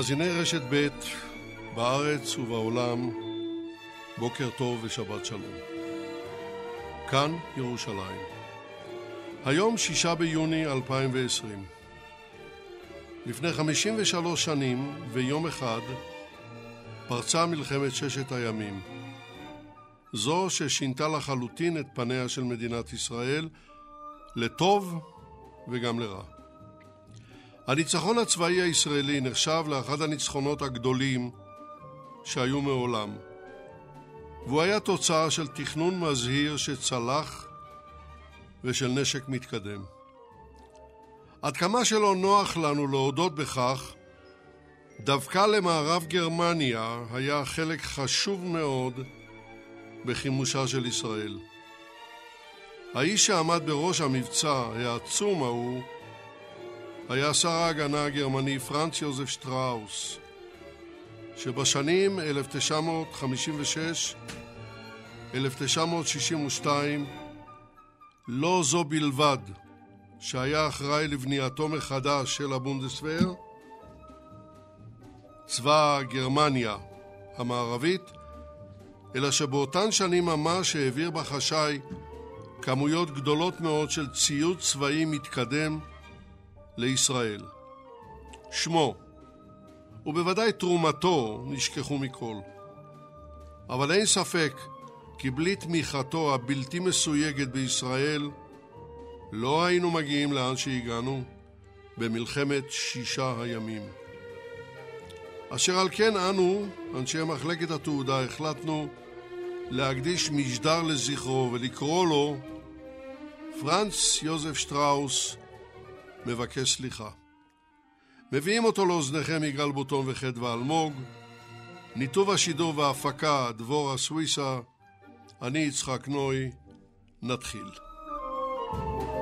למאזיני רשת ב' בארץ ובעולם, בוקר טוב ושבת שלום. כאן ירושלים. היום שישה ביוני 2020. לפני 53 שנים ויום אחד פרצה מלחמת ששת הימים. זו ששינתה לחלוטין את פניה של מדינת ישראל, לטוב וגם לרע. הניצחון הצבאי הישראלי נחשב לאחד הניצחונות הגדולים שהיו מעולם, והוא היה תוצאה של תכנון מזהיר שצלח ושל נשק מתקדם. עד כמה שלא נוח לנו להודות בכך, דווקא למערב גרמניה היה חלק חשוב מאוד בחימושה של ישראל. האיש שעמד בראש המבצע העצום ההוא היה שר ההגנה הגרמני פרנץ יוזף שטראוס, שבשנים 1956-1962 לא זו בלבד שהיה אחראי לבנייתו מחדש של הבונדסוור, צבא גרמניה המערבית, אלא שבאותן שנים ממש העביר בחשאי כמויות גדולות מאוד של ציוד צבאי מתקדם לישראל. שמו, ובוודאי תרומתו, נשכחו מכל. אבל אין ספק כי בלי תמיכתו הבלתי מסויגת בישראל, לא היינו מגיעים לאן שהגענו במלחמת שישה הימים. אשר על כן אנו, אנשי מחלקת התעודה, החלטנו להקדיש משדר לזכרו ולקרוא לו פרנץ יוזף שטראוס, מבקש סליחה. מביאים אותו לאוזניכם יגאל בוטון וחדווה אלמוג, ניתוב השידור וההפקה דבורה סוויסה, אני יצחק נוי, נתחיל. גודל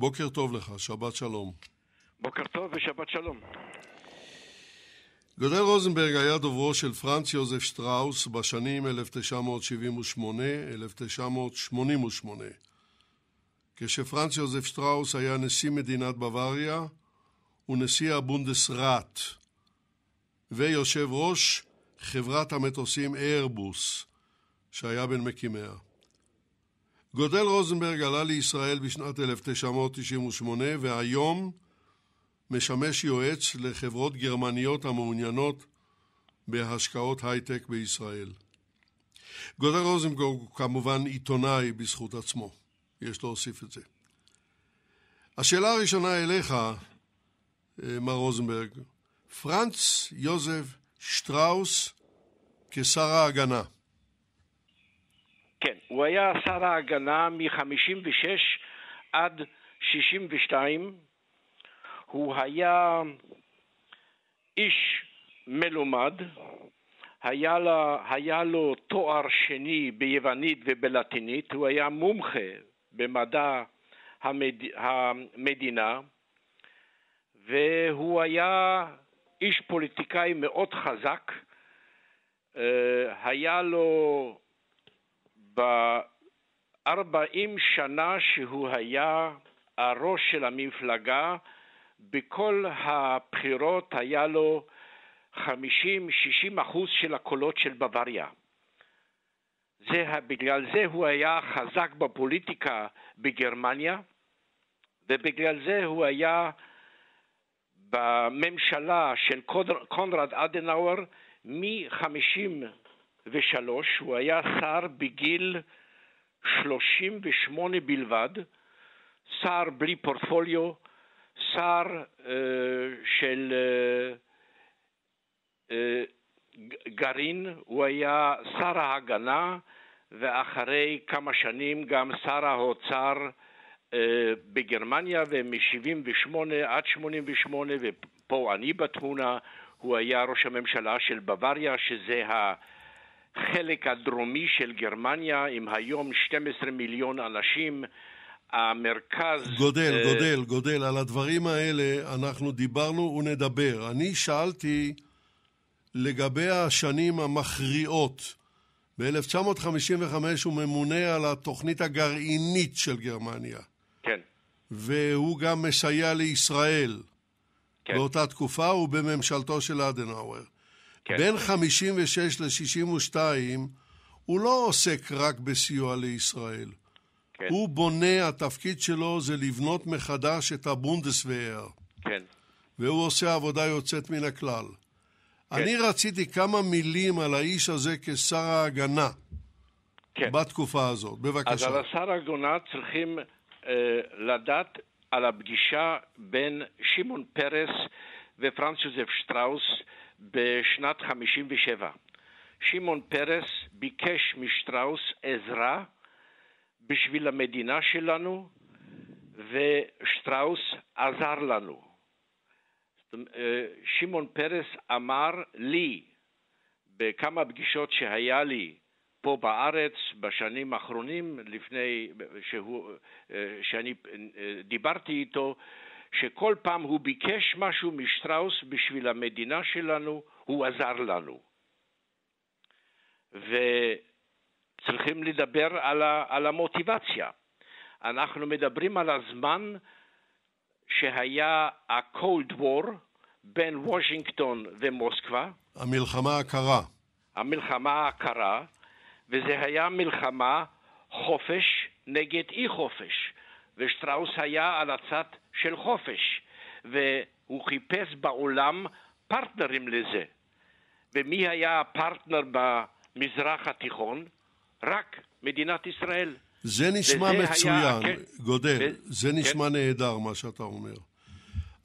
בוקר טוב לך, שבת שלום. בוקר טוב ושבת שלום. גודל רוזנברג היה דוברו של פרנץ יוזף שטראוס בשנים 1978-1988. כשפרנץ יוזף שטראוס היה נשיא מדינת בוואריה ונשיא הבונדסראט, ויושב ראש חברת המטוסים איירבוס, שהיה בין מקימיה. גודל רוזנברג עלה לישראל בשנת 1998 והיום משמש יועץ לחברות גרמניות המעוניינות בהשקעות הייטק בישראל. גודל רוזנברג הוא כמובן עיתונאי בזכות עצמו, יש להוסיף את זה. השאלה הראשונה אליך, אה, מר רוזנברג, פרנץ יוזף שטראוס כשר ההגנה. כן, הוא היה שר ההגנה מ-56 עד 62. הוא היה איש מלומד, היה, לה, היה לו תואר שני ביוונית ובלטינית, הוא היה מומחה במדע המד, המדינה, והוא היה איש פוליטיקאי מאוד חזק. אה, היה לו בארבעים שנה שהוא היה הראש של המפלגה, בכל הבחירות היה לו 50-60 אחוז של הקולות של בוואריה. זה, בגלל זה הוא היה חזק בפוליטיקה בגרמניה, ובגלל זה הוא היה בממשלה של קונרד אדנאואר מ-53, הוא היה שר בגיל 38 בלבד, שר בלי פורטפוליו, שר uh, של uh, גרעין, הוא היה שר ההגנה ואחרי כמה שנים גם שר האוצר uh, בגרמניה ומ-78 עד 88 ופה אני בתמונה, הוא היה ראש הממשלה של בוואריה שזה החלק הדרומי של גרמניה עם היום 12 מיליון אנשים המרכז... גודל, uh, גודל, גודל, על הדברים האלה אנחנו דיברנו ונדבר. אני שאלתי לגבי השנים המכריעות. ב-1955 הוא ממונה על התוכנית הגרעינית של גרמניה. כן. והוא גם מסייע לישראל. כן. באותה תקופה ובממשלתו של אדנאואר. כן. בין 56 ל-62 הוא לא עוסק רק בסיוע לישראל. כן. הוא בונה, התפקיד שלו זה לבנות מחדש את הבונדסוויר. כן. והוא עושה עבודה יוצאת מן הכלל. כן. אני רציתי כמה מילים על האיש הזה כשר ההגנה כן. בתקופה הזאת. בבקשה. אז על השר ההגנה צריכים אה, לדעת על הפגישה בין שמעון פרס ופרנץ יוזף שטראוס בשנת 57. שמעון פרס ביקש משטראוס עזרה בשביל המדינה שלנו, ושטראוס עזר לנו. שמעון פרס אמר לי בכמה פגישות שהיה לי פה בארץ בשנים האחרונים, לפני שהוא, שאני דיברתי איתו, שכל פעם הוא ביקש משהו משטראוס בשביל המדינה שלנו, הוא עזר לנו. וצריכים לדבר על, ה, על המוטיבציה. אנחנו מדברים על הזמן שהיה ה-Cold War בין וושינגטון ומוסקבה. המלחמה הקרה. המלחמה הקרה, וזה היה מלחמה חופש נגד אי חופש, ושטראוס היה על הצד של חופש, והוא חיפש בעולם פרטנרים לזה. ומי היה הפרטנר במזרח התיכון? רק מדינת ישראל. זה נשמע מצוין, היה, כן, גודל, ו... זה כן. נשמע כן. נהדר מה שאתה אומר.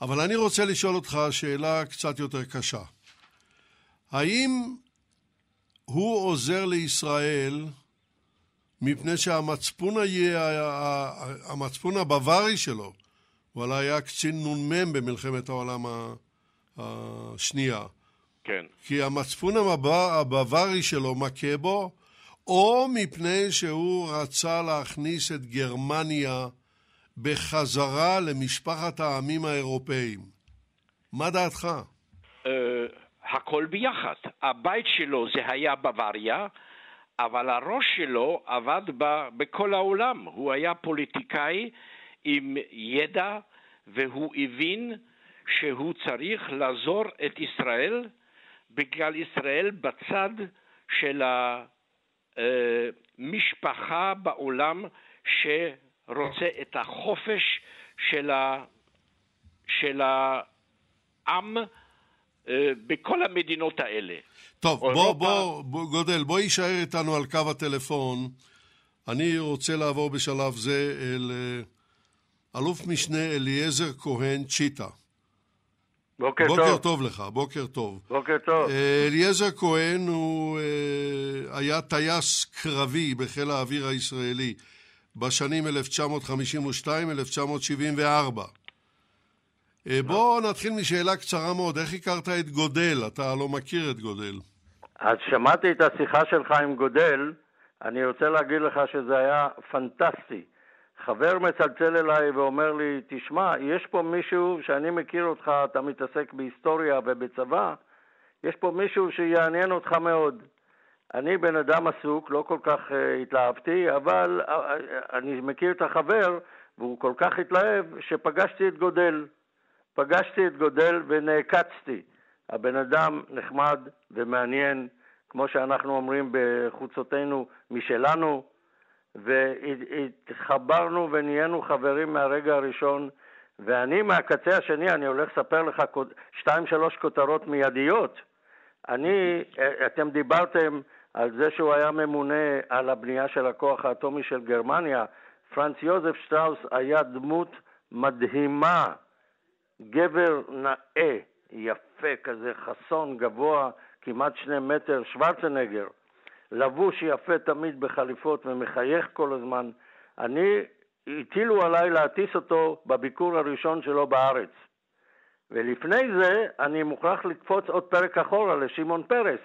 אבל אני רוצה לשאול אותך שאלה קצת יותר קשה. האם הוא עוזר לישראל מפני שהמצפון היה, המצפון הבווארי שלו, הוא היה קצין נ"מ במלחמת העולם השנייה. כן. כי המצפון הבווארי שלו מכה בו, או מפני שהוא רצה להכניס את גרמניה בחזרה למשפחת העמים האירופאים. מה דעתך? Uh, הכל ביחד. הבית שלו זה היה בוואריה, אבל הראש שלו עבד ב, בכל העולם. הוא היה פוליטיקאי עם ידע, והוא הבין שהוא צריך לעזור את ישראל בגלל ישראל בצד של המשפחה בעולם שרוצה את החופש של, ה, של העם אה, בכל המדינות האלה. טוב, בוא, בוא, בוא, גודל, בוא יישאר איתנו על קו הטלפון. אני רוצה לעבור בשלב זה אל אה, אלוף משנה אליעזר כהן צ'יטה. בוקר, בוקר טוב. טוב לך, בוקר טוב. בוקר טוב. אה, אליעזר כהן הוא היה טייס קרבי בחיל האוויר הישראלי בשנים 1952-1974. בוא נתחיל משאלה קצרה מאוד, איך הכרת את גודל? אתה לא מכיר את גודל. אז שמעתי את השיחה שלך עם גודל, אני רוצה להגיד לך שזה היה פנטסטי. חבר מצלצל אליי ואומר לי, תשמע, יש פה מישהו שאני מכיר אותך, אתה מתעסק בהיסטוריה ובצבא, יש פה מישהו שיעניין אותך מאוד. אני בן אדם עסוק, לא כל כך uh, התלהבתי, אבל uh, אני מכיר את החבר, והוא כל כך התלהב, שפגשתי את גודל. פגשתי את גודל ונעקצתי. הבן אדם נחמד ומעניין, כמו שאנחנו אומרים בחוצותינו משלנו, והתחברנו ונהיינו חברים מהרגע הראשון, ואני מהקצה השני, אני הולך לספר לך שתיים שלוש כותרות מיידיות. אני, אתם דיברתם על זה שהוא היה ממונה על הבנייה של הכוח האטומי של גרמניה. פרנץ יוזף שטראוס היה דמות מדהימה, גבר נאה, יפה כזה, חסון, גבוה, כמעט שני מטר, שוורצנגר, לבוש יפה תמיד בחליפות ומחייך כל הזמן. אני, הטילו עליי להטיס אותו בביקור הראשון שלו בארץ. ולפני זה אני מוכרח לקפוץ עוד פרק אחורה לשמעון פרס.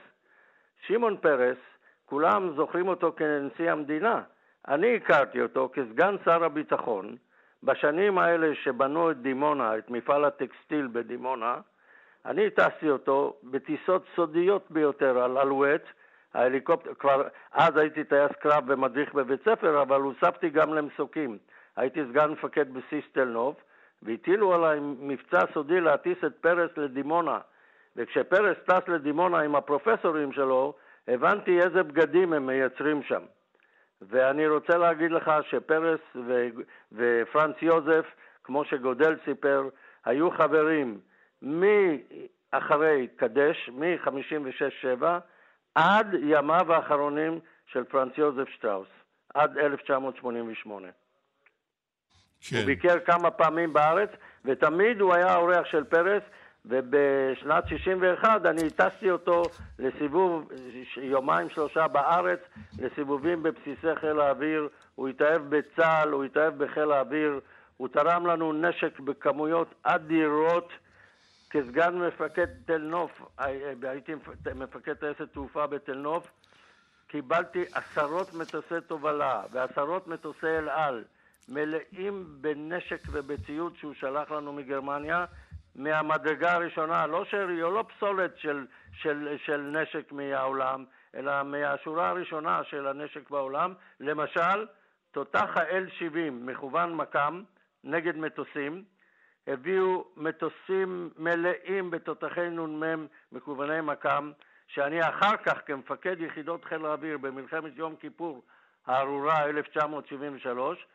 שמעון פרס, כולם זוכרים אותו כנשיא המדינה. אני הכרתי אותו כסגן שר הביטחון בשנים האלה שבנו את דימונה, את מפעל הטקסטיל בדימונה. אני טסתי אותו בטיסות סודיות ביותר על אלואט, ההליקופטר, כבר אז הייתי טייס קרב ומדריך בבית ספר, אבל הוספתי גם למסוקים. הייתי סגן מפקד בסיס תל נוף, והטילו עליי מבצע סודי להטיס את פרס לדימונה. וכשפרס טס לדימונה עם הפרופסורים שלו, הבנתי איזה בגדים הם מייצרים שם. ואני רוצה להגיד לך שפרס ו- ופרנץ יוזף, כמו שגודל סיפר, היו חברים מאחרי קדש, מ-56-7, עד ימיו האחרונים של פרנץ יוזף שטראוס, עד 1988. כן. הוא ביקר כמה פעמים בארץ, ותמיד הוא היה האורח של פרס, ובשנת 61 אני הטסתי אותו לסיבוב יומיים שלושה בארץ, לסיבובים בבסיסי חיל האוויר, הוא התאהב בצה"ל, הוא התאהב בחיל האוויר, הוא תרם לנו נשק בכמויות אדירות. כסגן מפקד תל נוף, הייתי מפקד טייסת תעופה בתל נוף, קיבלתי עשרות מטוסי תובלה ועשרות מטוסי אל על מלאים בנשק ובציוד שהוא שלח לנו מגרמניה מהמדרגה הראשונה, לא שארי או לא פסולת של, של, של נשק מהעולם, אלא מהשורה הראשונה של הנשק בעולם. למשל, תותח ה-L70 מכוון מקם נגד מטוסים, הביאו מטוסים מלאים בתותחי נ"מ מכווני מקם, שאני אחר כך כמפקד יחידות חיל האוויר במלחמת יום כיפור הארורה 1973,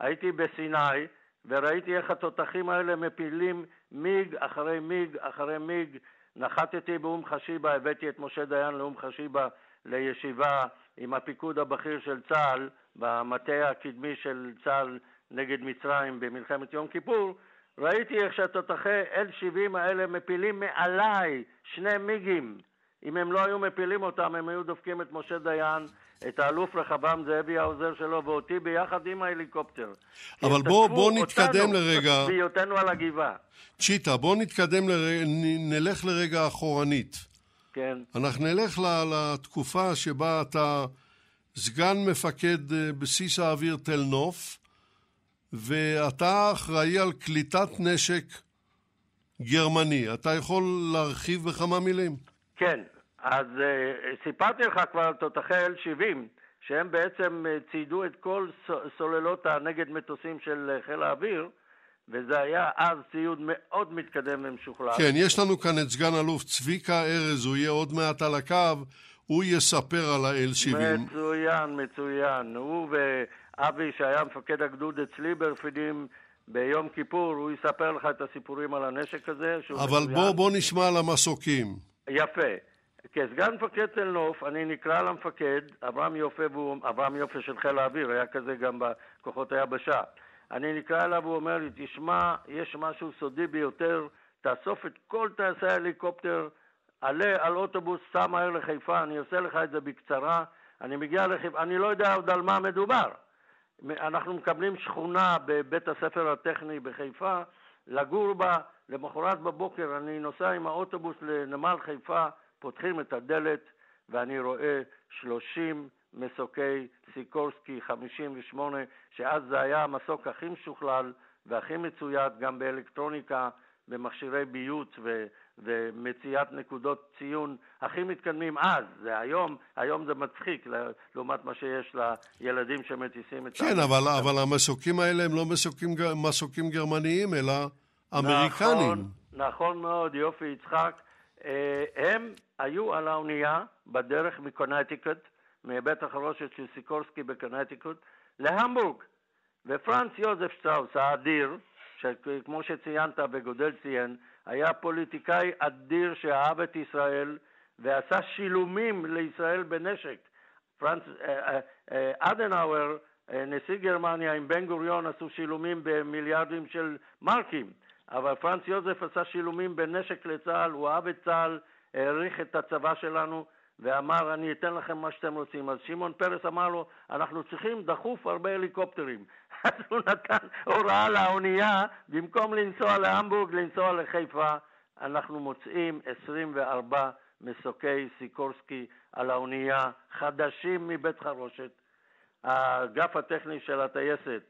הייתי בסיני וראיתי איך התותחים האלה מפילים מיג אחרי מיג אחרי מיג. נחתתי באום חשיבה, הבאתי את משה דיין לאום חשיבה לישיבה עם הפיקוד הבכיר של צה"ל במטה הקדמי של צה"ל נגד מצרים במלחמת יום כיפור, ראיתי איך שהתותחי L70 האלה מפילים מעליי שני מיגים. אם הם לא היו מפילים אותם, הם היו דופקים את משה דיין, את האלוף רחבעם זאבי העוזר שלו, ואותי ביחד עם ההליקופטר. אבל בוא, בוא נתקדם לרגע... בהיותנו על הגבעה. צ'יטה, בוא נתקדם, לרגע, נלך לרגע אחורנית. כן. אנחנו נלך לתקופה שבה אתה סגן מפקד אה, בסיס האוויר תל נוף, ואתה אחראי על קליטת נשק גרמני. אתה יכול להרחיב בכמה מילים? כן, אז uh, סיפרתי לך כבר על תותחי L-70, שהם בעצם uh, ציידו את כל סוללות הנגד מטוסים של uh, חיל האוויר, וזה היה אז ציוד מאוד מתקדם ומשוכלל. כן, יש לנו כאן את סגן אלוף צביקה ארז, הוא יהיה עוד מעט על הקו, הוא יספר על ה-L70. מצוין, מצוין. הוא ואבי, שהיה מפקד הגדוד אצלי ברפידים ביום כיפור, הוא יספר לך את הסיפורים על הנשק הזה. אבל מצוין. בוא, בוא נשמע על המסוקים. יפה. כסגן מפקד תל נוף, אני נקרא למפקד, אברהם יופה, והוא, אברהם יופה של חיל האוויר, היה כזה גם בכוחות היבשה. אני נקרא אליו, הוא אומר לי, תשמע, יש משהו סודי ביותר, תאסוף את כל טייסי ההליקופטר, עלה על אוטובוס, סע מהר לחיפה, אני עושה לך את זה בקצרה, אני מגיע לחיפה, אני לא יודע עוד על מה מדובר. אנחנו מקבלים שכונה בבית הספר הטכני בחיפה, לגור בה, למחרת בבוקר אני נוסע עם האוטובוס לנמל חיפה, פותחים את הדלת ואני רואה 30 מסוקי סיקורסקי 58, שאז זה היה המסוק הכי משוכלל והכי מצויד גם באלקטרוניקה, במכשירי ביוט ו... ומציאת נקודות ציון הכי מתקדמים אז, זה היום, היום זה מצחיק לעומת מה שיש לילדים שמטיסים את... כן, אבל, אבל המסוקים האלה הם לא מסוקים, מסוקים גרמניים, אלא אמריקנים. נכון, נכון מאוד, יופי יצחק. אה, הם היו על האונייה בדרך מקונטיקוט, מבית החרושת של סיקורסקי בקונטיקוט, להמבורג. ופרנץ יוזף שטראוס האדיר, שכמו שציינת וגודל ציין, היה פוליטיקאי אדיר שאהב את ישראל ועשה שילומים לישראל בנשק. פרנץ אה, אה, אה, אדנאואר, נשיא גרמניה עם בן גוריון עשו שילומים במיליארדים של מרקים, אבל פרנץ יוזף עשה שילומים בנשק לצה"ל, הוא אהב את צה"ל, העריך את הצבא שלנו ואמר, אני אתן לכם מה שאתם רוצים. אז שמעון פרס אמר לו, אנחנו צריכים דחוף הרבה הליקופטרים. אז הוא נתן הוראה לאונייה, במקום לנסוע להמבורג, לנסוע לחיפה. אנחנו מוצאים 24 מסוקי סיקורסקי על האונייה, חדשים מבית חרושת. האגף הטכני של הטייסת,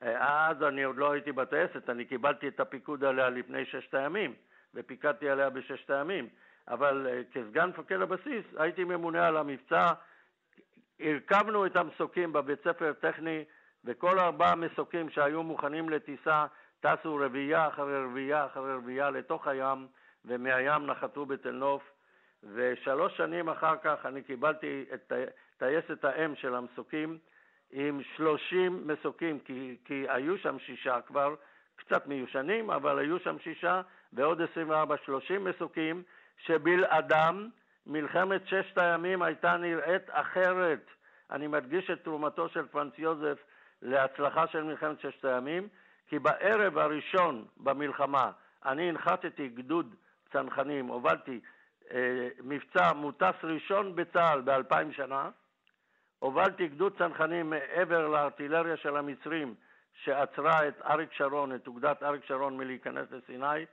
אז אני עוד לא הייתי בטייסת, אני קיבלתי את הפיקוד עליה לפני ששת הימים, ופיקדתי עליה בששת הימים. אבל uh, כסגן מפקד הבסיס הייתי ממונה על המבצע. הרכבנו את המסוקים בבית ספר טכני, וכל ארבעה המסוקים שהיו מוכנים לטיסה טסו רביעייה אחרי רביעייה אחרי רביעייה לתוך הים, ומהים נחתו בתל נוף. ושלוש שנים אחר כך אני קיבלתי את טייסת האם של המסוקים עם שלושים מסוקים, כי, כי היו שם שישה כבר, קצת מיושנים, אבל היו שם שישה, ועוד 24-30 מסוקים, שבלעדם מלחמת ששת הימים הייתה נראית אחרת. אני מדגיש את תרומתו של פרנץ יוזף להצלחה של מלחמת ששת הימים, כי בערב הראשון במלחמה אני הנחתתי גדוד צנחנים, הובלתי אה, מבצע מוטס ראשון בצה"ל באלפיים שנה, הובלתי גדוד צנחנים מעבר לארטילריה של המצרים שעצרה את אריק שרון, את אוגדת אריק שרון מלהיכנס לסיני,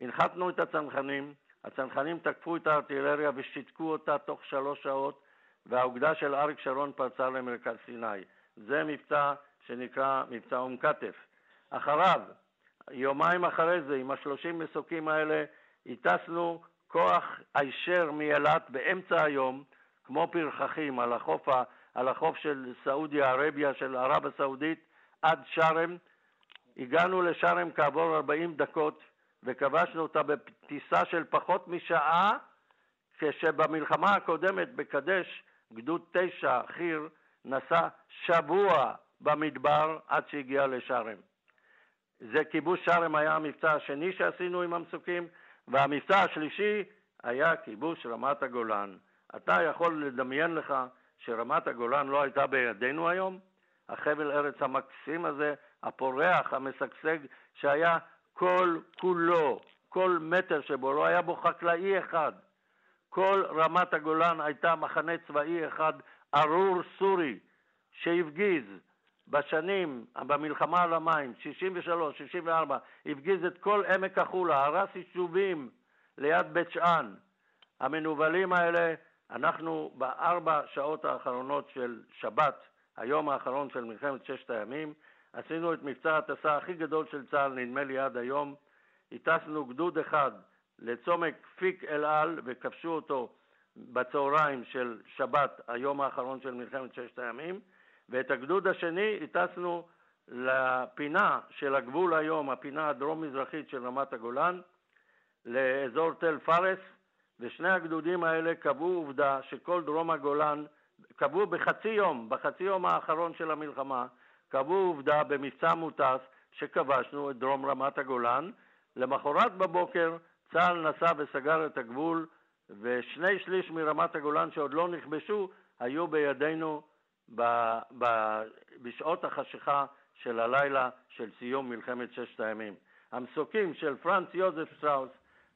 הנחתנו את הצנחנים, הצנחנים תקפו את הארטילריה ושיתקו אותה תוך שלוש שעות, והאוגדה של אריק שרון פרצה למרכז סיני. זה מבצע שנקרא מבצע אום כתף. אחריו, יומיים אחרי זה, עם השלושים מסוקים האלה, הטסנו כוח הישר מאילת באמצע היום, כמו פרחחים, על החוף, על החוף של סעודיה ערביה, של ערב הסעודית, עד שארם. הגענו לשארם כעבור 40 דקות, וכבשנו אותה בטיסה של פחות משעה, כשבמלחמה הקודמת בקדש גדוד תשע, חי"ר, נסע שבוע במדבר עד שהגיע לשארם. זה כיבוש שארם היה המבצע השני שעשינו עם המסוקים, והמבצע השלישי היה כיבוש רמת הגולן. אתה יכול לדמיין לך שרמת הגולן לא הייתה בידינו היום? החבל ארץ המקסים הזה, הפורח, המשגשג, שהיה כל כולו, כל מטר שבו, לא היה בו חקלאי אחד. כל רמת הגולן הייתה מחנה צבאי אחד ארור סורי שהפגיז בשנים, במלחמה על המים, 63, 64, הפגיז את כל עמק החולה, הרס יישובים ליד בית שאן. המנוולים האלה, אנחנו בארבע שעות האחרונות של שבת, היום האחרון של מלחמת ששת הימים, עשינו את מבצע הטסה הכי גדול של צה"ל, נדמה לי עד היום. הטסנו גדוד אחד לצומת פיק אל על וכבשו אותו בצהריים של שבת, היום האחרון של מלחמת ששת הימים, ואת הגדוד השני הטסנו לפינה של הגבול היום, הפינה הדרום-מזרחית של רמת הגולן, לאזור תל פארס, ושני הגדודים האלה קבעו עובדה שכל דרום הגולן, קבעו בחצי יום, בחצי יום האחרון של המלחמה, קבעו עובדה במבצע מוטס שכבשנו את דרום רמת הגולן. למחרת בבוקר צה"ל נסע וסגר את הגבול, ושני שליש מרמת הגולן שעוד לא נכבשו היו בידינו ב, ב, בשעות החשיכה של הלילה של סיום מלחמת ששת הימים. המסוקים של פרנץ יוזף שטראוס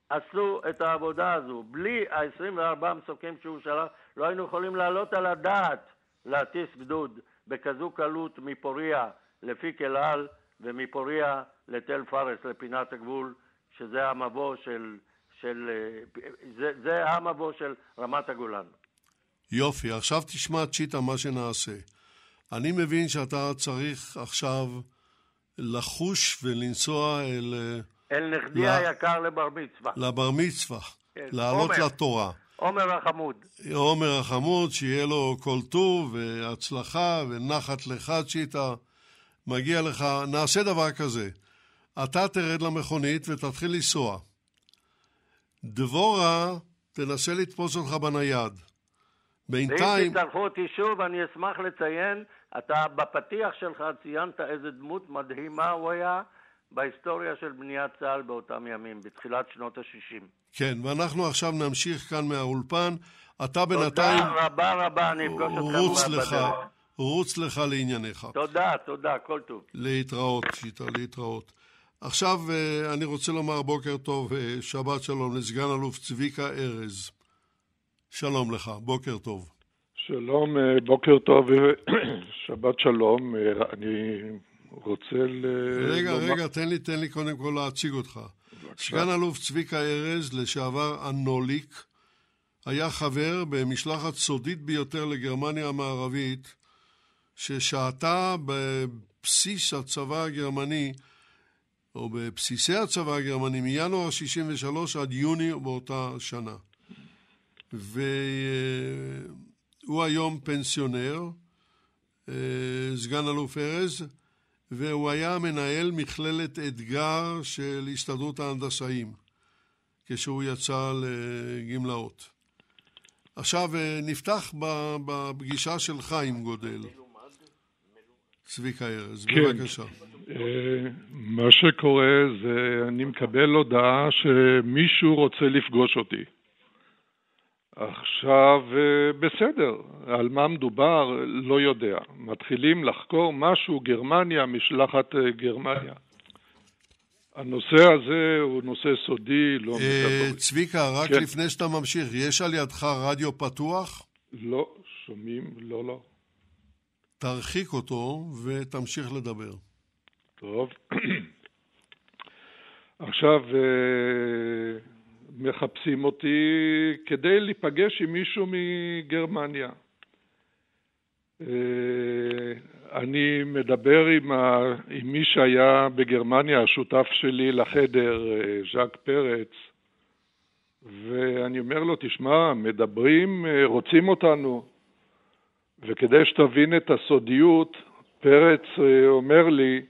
עשו את העבודה הזו. בלי ה-24 מסוקים שהוא שלח, לא היינו יכולים להעלות על הדעת להטיס גדוד בכזו קלות מפוריה לפיק אל ומפוריה לתל פארס, לפינת הגבול, שזה המבוא של, של זה, זה המבוא של רמת הגולן. יופי, עכשיו תשמע צ'יטה מה שנעשה. אני מבין שאתה צריך עכשיו לחוש ולנסוע אל... אל נכדי היקר לבר מצווה. לבר מצווה. כן. לעלות עומר. לתורה. עומר החמוד. עומר החמוד, שיהיה לו כל טוב והצלחה ונחת לך צ'יטה. מגיע לך, נעשה דבר כזה. אתה תרד למכונית ותתחיל לנסוע. דבורה תנסה לתפוס אותך בנייד. בינתיים... ואם תצטרכו אותי שוב, אני אשמח לציין, אתה בפתיח שלך ציינת איזה דמות מדהימה הוא היה בהיסטוריה של בניית צה"ל באותם ימים, בתחילת שנות ה-60. כן, ואנחנו עכשיו נמשיך כאן מהאולפן. אתה בינתיים... תודה רבה רבה, אני אפגוש אותך בדרך. רוץ לך לענייניך. תודה, תודה, כל טוב. להתראות, שיטה, להתראות. עכשיו אה, אני רוצה לומר בוקר טוב, אה, שבת שלום לסגן אלוף צביקה ארז. שלום לך, בוקר טוב. שלום, אה, בוקר טוב, שבת שלום. אני רוצה ל... רגע, לומר... רגע, תן לי, תן לי קודם כל להציג אותך. סגן אלוף צביקה ארז, לשעבר אנוליק, היה חבר במשלחת סודית ביותר לגרמניה המערבית, ששהתה בבסיס הצבא הגרמני, או בבסיסי הצבא הגרמני, מינואר 63 עד יוני באותה שנה. והוא היום פנסיונר, אה, סגן אלוף ארז, והוא היה מנהל מכללת אתגר של הסתדרות ההנדסאים, כשהוא יצא לגמלאות. עכשיו אה, נפתח בפגישה שלך עם גודל. צביקה ארז, כן. בבקשה. אה, מה שקורה זה, אני מקבל הודעה שמישהו רוצה לפגוש אותי. עכשיו, אה, בסדר, על מה מדובר, לא יודע. מתחילים לחקור משהו, גרמניה, משלחת אה, גרמניה. הנושא הזה הוא נושא סודי, לא מדבר. צביקה, רק כן. לפני שאתה ממשיך, יש על ידך רדיו פתוח? לא, שומעים, לא, לא. תרחיק אותו ותמשיך לדבר. טוב. עכשיו, אה, מחפשים אותי כדי להיפגש עם מישהו מגרמניה. אה, אני מדבר עם, ה... עם מי שהיה בגרמניה, השותף שלי לחדר, אה, ז'אק פרץ, ואני אומר לו, תשמע, מדברים, רוצים אותנו. וכדי שתבין את הסודיות, פרץ אומר לי,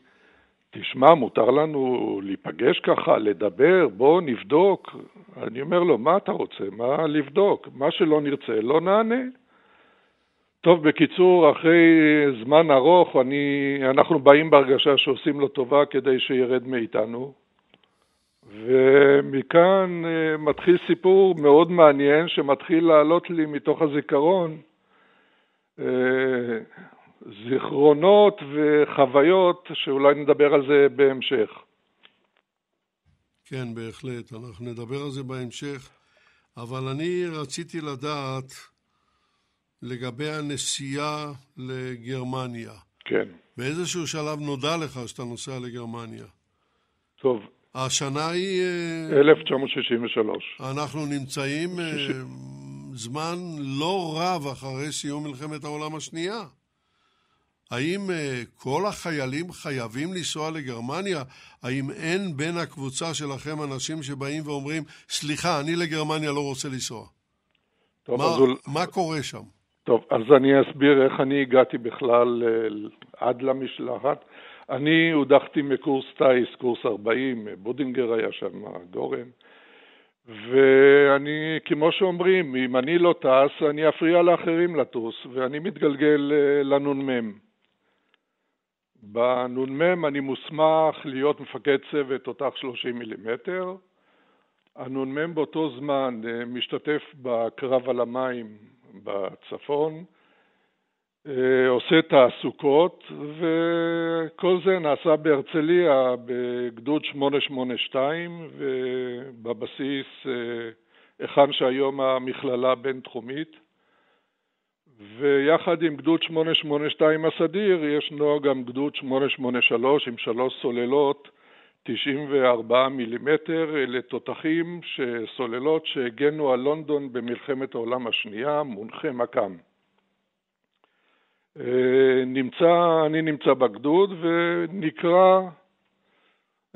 תשמע, מותר לנו להיפגש ככה, לדבר, בוא נבדוק. אני אומר לו, מה אתה רוצה? מה לבדוק? מה שלא נרצה, לא נענה. טוב, בקיצור, אחרי זמן ארוך, אני, אנחנו באים בהרגשה שעושים לו טובה כדי שירד מאיתנו. ומכאן uh, מתחיל סיפור מאוד מעניין שמתחיל לעלות לי מתוך הזיכרון. Uh, זיכרונות וחוויות שאולי נדבר על זה בהמשך. כן, בהחלט, אנחנו נדבר על זה בהמשך, אבל אני רציתי לדעת לגבי הנסיעה לגרמניה. כן. באיזשהו שלב נודע לך שאתה נוסע לגרמניה. טוב. השנה היא... 1963. אה, אנחנו נמצאים 60. אה, זמן לא רב אחרי סיום מלחמת העולם השנייה. האם uh, כל החיילים חייבים לנסוע לגרמניה? האם אין בין הקבוצה שלכם אנשים שבאים ואומרים, סליחה, אני לגרמניה לא רוצה לנסוע? טוב, מה, הוא... מה קורה שם? טוב, אז אני אסביר איך אני הגעתי בכלל uh, עד למשלחת. אני הודחתי מקורס טיס, קורס 40, בודינגר היה שם, גורן. ואני, כמו שאומרים, אם אני לא טס, אני אפריע לאחרים לטוס, ואני מתגלגל אה, לנ"מ. בנ"מ אני מוסמך להיות מפקד צוות תותח 30 מילימטר. הנ"מ באותו זמן אה, משתתף בקרב על המים בצפון, עושה תעסוקות, וכל זה נעשה בהרצליה בגדוד 882 ובבסיס אה, היכן שהיום המכללה הבינתחומית. ויחד עם גדוד 882 הסדיר ישנו גם גדוד 883 עם שלוש סוללות 94 מילימטר, אלה תותחים, סוללות שהגנו על לונדון במלחמת העולם השנייה, מונחה מכ"ם. אה, נמצא, אני נמצא בגדוד ונקרא